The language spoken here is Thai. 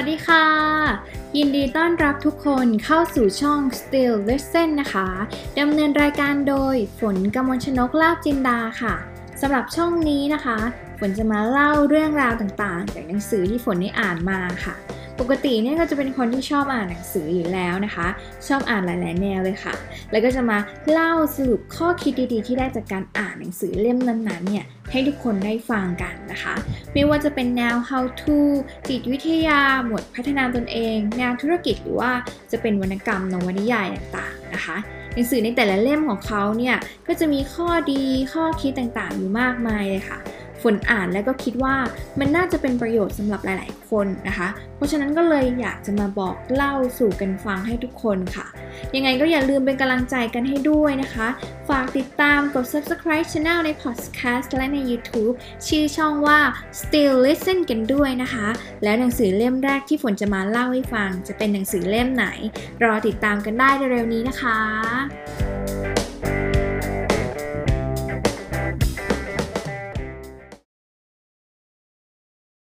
วัสดีค่ะ ยินดีต้อนรับทุกคนเข้าสู่ช่อง Still Listen นะคะดำเนินรายการโดยฝนกมลชนกลาบจินดาค่ะสำหรับช่องนี้นะคะ ฝนจะมาเล่าเรื่องราวต่างๆ จากหนังสือที่ฝนได้อ่านมาค่ะ ปกติเนี่ยก็จะเป็นคนที่ชอบอ่านหนังสืออยู่แล้วนะคะ ชอบอ่านหลาย ๆ แนวเลยค่ะ แล้วก็จะมาเล่าสรุปข้อคิดดี ๆ ที่ได้จากการอ่านหนังสือเล่มนั้น ๆ เนี่ยให้ทุกคนได้ฟังกันนะคะ ไม่ว่าจะเป็นแนว how to จิตวิทยา หมวดพัฒนาตนเอง แนวธุรกิจหรือว่าจะเป็นวรรณกรรมนวนิยายต่าง ๆ นะคะหนังสือในแต่ละเล่มของเขาเนี่ยก็จะมีข้อดีข้อคิดต่างๆ อยู่มากมายเลยค่ะ ฝนอ่านแล้วก็คิดว่ามันน่าจะเป็นประโยชน์สำหรับหลาย ๆ คนนะคะ เพราะฉะนั้นก็เลยอยากจะมาบอกเล่าสู่กันฟังให้ทุกคนค่ะ ยังไงก็อย่าลืมเป็นกำลังใจกันให้ด้วยนะคะ ฝากติดตามกด subscribe channel ใน podcast และใน YouTube ชื่อช่องว่า Still Listen กันด้วยนะคะ แล้วหนังสือเล่มแรกที่ฝนจะมาเล่าให้ฟัง จะเป็นหนังสือเล่มไหน รอติดตามกันได้เร็วๆนี้นะคะ